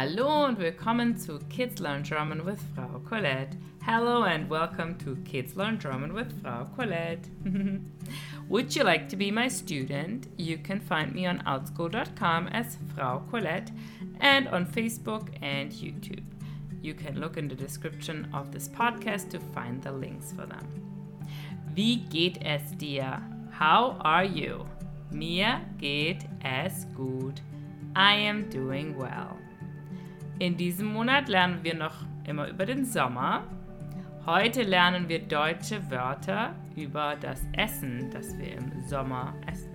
Hallo und willkommen zu Kids Learn German with Frau Colette. Hello and welcome to Kids Learn German with Frau Colette. Would you like to be my student? You can find me on outschool.com as Frau Colette and on Facebook and YouTube. You can look in the description of this podcast to find the links for them. Wie geht es dir? How are you? Mir geht es gut. I am doing well. In diesem Monat lernen wir noch immer über den Sommer. Heute lernen wir deutsche Wörter über das Essen, das wir im Sommer essen.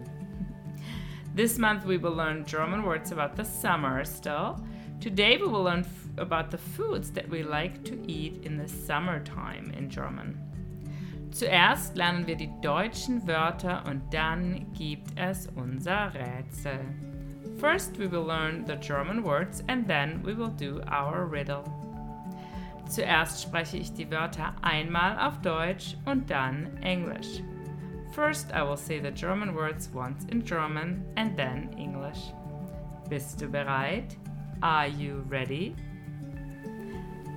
This month we will learn German words about the summer still. Today we will learn about the foods that we like to eat in the summertime in German. Zuerst lernen wir die deutschen Wörter und dann gibt es unser Rätsel. First, we will learn the German words and then we will do our riddle. Zuerst spreche ich die Wörter einmal auf Deutsch und dann Englisch. First, I will say the German words once in German and then English. Bist du bereit? Are you ready?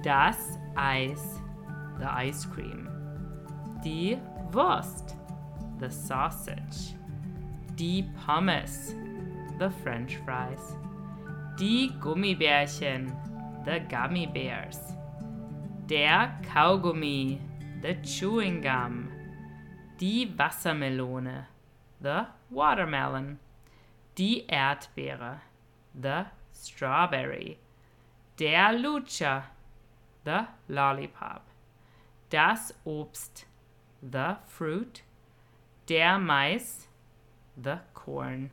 Das Eis, the ice cream. Die Wurst, the sausage. Die Pommes, the French fries. Die Gummibärchen, the gummy bears. Der Kaugummi, the chewing gum. Die Wassermelone, the watermelon. Die Erdbeere, the strawberry. Der Lutscher, the lollipop. Das Obst, the fruit. Der Mais, the corn.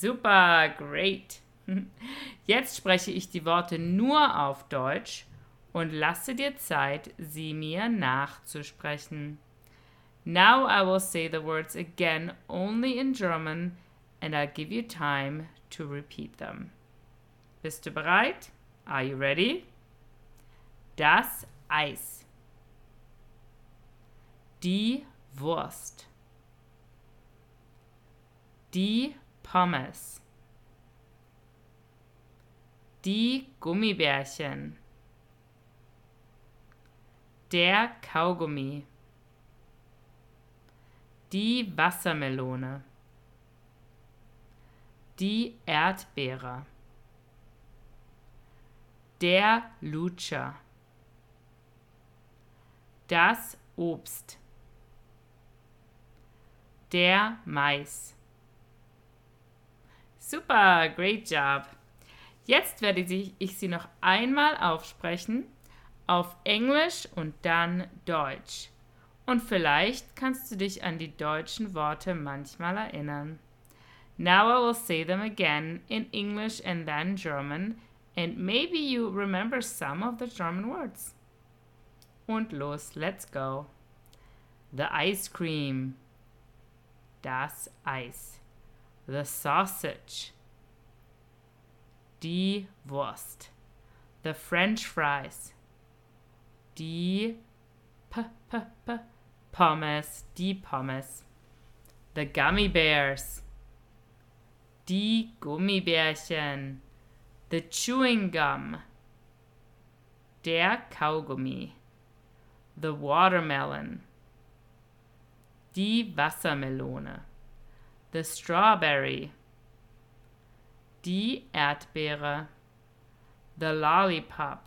Super, great. Jetzt spreche ich die Worte nur auf Deutsch und lasse dir Zeit, sie mir nachzusprechen. Now I will say the words again only in German and I'll give you time to repeat them. Bist du bereit? Are you ready? Das Eis. Die Wurst. Die Pommes. Die Gummibärchen. Der Kaugummi. Die Wassermelone. Die Erdbeere. Der Lutscher. Das Obst. Der Mais. Super, great job. Jetzt werde ich sie noch einmal aufsprechen, auf Englisch und dann Deutsch. Und vielleicht kannst du dich an die deutschen Worte manchmal erinnern. Now I will say them again in English and then German, and maybe you remember some of the German words. Und los, let's go. The ice cream. Das Eis the sausage, die Wurst, the French fries, die p p p Pommes, die Pommes, the gummy bears, die Gummibärchen, the chewing gum, der Kaugummi, the watermelon, die Wassermelone the strawberry, die Erdbeere, the lollipop,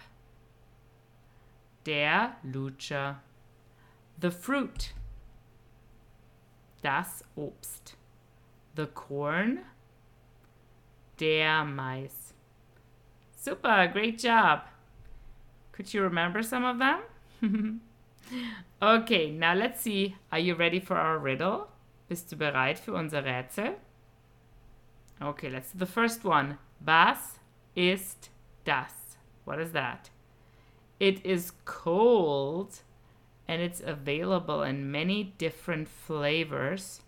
der Lutscher, the fruit, das Obst, the corn, der Mais. Super, great job. Could you remember some of them? okay, now let's see. Are you ready for our riddle? Bist du bereit für unser Rätsel? Okay, let's do the first one. Was ist das? What is that? It is cold and it's available in many different flavors.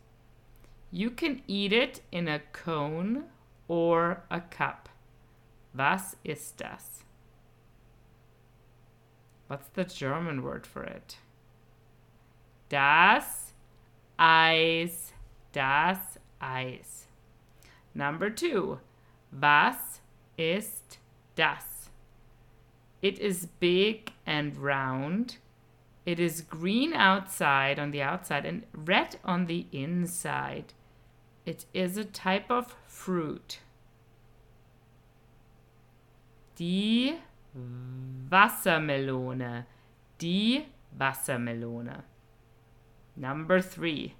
You can eat it in a cone or a cup. Was ist das? What's the German word for it? Das Eis, das Eis. Number two. Was ist das. It is big and round. It is green outside on the outside and red on the inside. It is a type of fruit. Die Wassermelone. Die Wassermelone. Number three.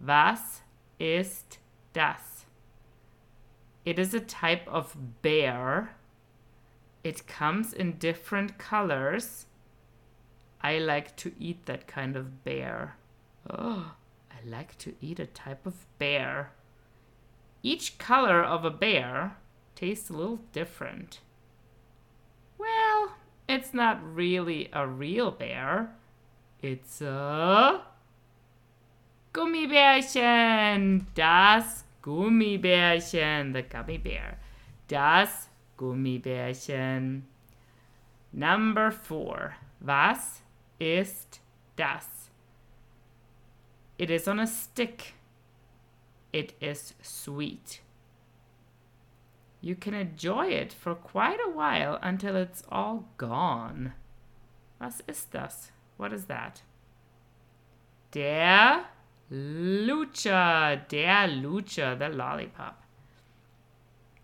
Was ist das? It is a type of bear. It comes in different colors. I like to eat that kind of bear. Oh, I like to eat a type of bear. Each color of a bear tastes a little different. Well, it's not really a real bear. It's a Gummibärchen. Das Gummibärchen. The gummy bear. Das Gummibärchen. Number four. Was ist das? It is on a stick. It is sweet. You can enjoy it for quite a while until it's all gone. Was ist das? What is that? Der Lutscher, der Lutscher, the lollipop.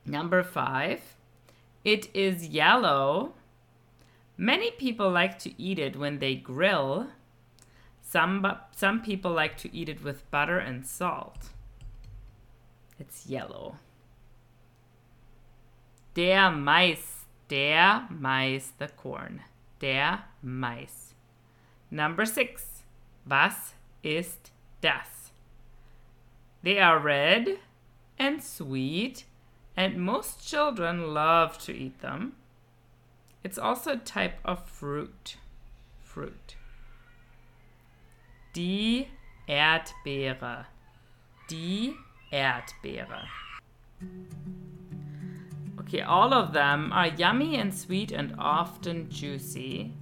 Number five, it is yellow. Many people like to eat it when they grill. Some, some people like to eat it with butter and salt. It's yellow. Der Mais, der Mais, the corn. Der Mais. Number six, was ist das? They are red and sweet, and most children love to eat them. It's also a type of fruit. Fruit. Die Erdbeere. Die Erdbeere. Okay, all of them are yummy and sweet and often juicy.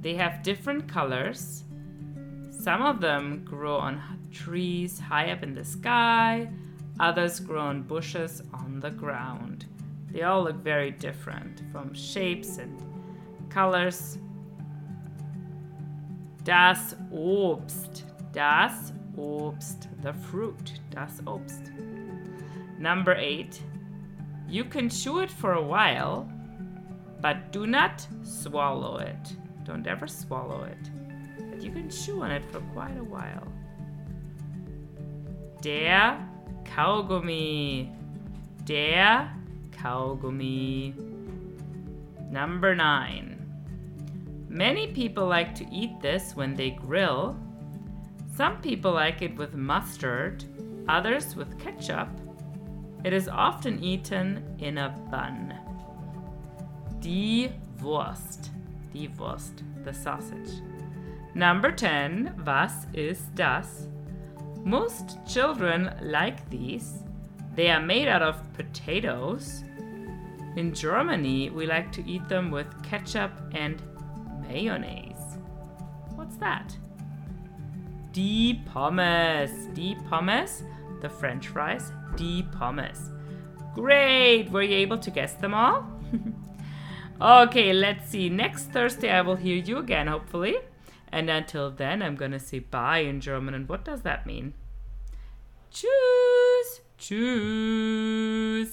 They have different colors. Some of them grow on trees high up in the sky, others grow on bushes on the ground. They all look very different from shapes and colors. Das Obst. Das Obst. The fruit. Das Obst. Number eight. You can chew it for a while, but do not swallow it. Don't ever swallow it. You can chew on it for quite a while. Der Kaugummi. Der Kaugummi. Number nine. Many people like to eat this when they grill. Some people like it with mustard, others with ketchup. It is often eaten in a bun. Die Wurst. Die Wurst, the sausage. Number 10. Was ist das? Most children like these. They are made out of potatoes. In Germany, we like to eat them with ketchup and mayonnaise. What's that? Die Pommes. Die Pommes, the French fries. Die Pommes. Great! Were you able to guess them all? okay, let's see. Next Thursday, I will hear you again, hopefully. And until then, I'm gonna say bye in German. And what does that mean? Tschüss! Tschüss!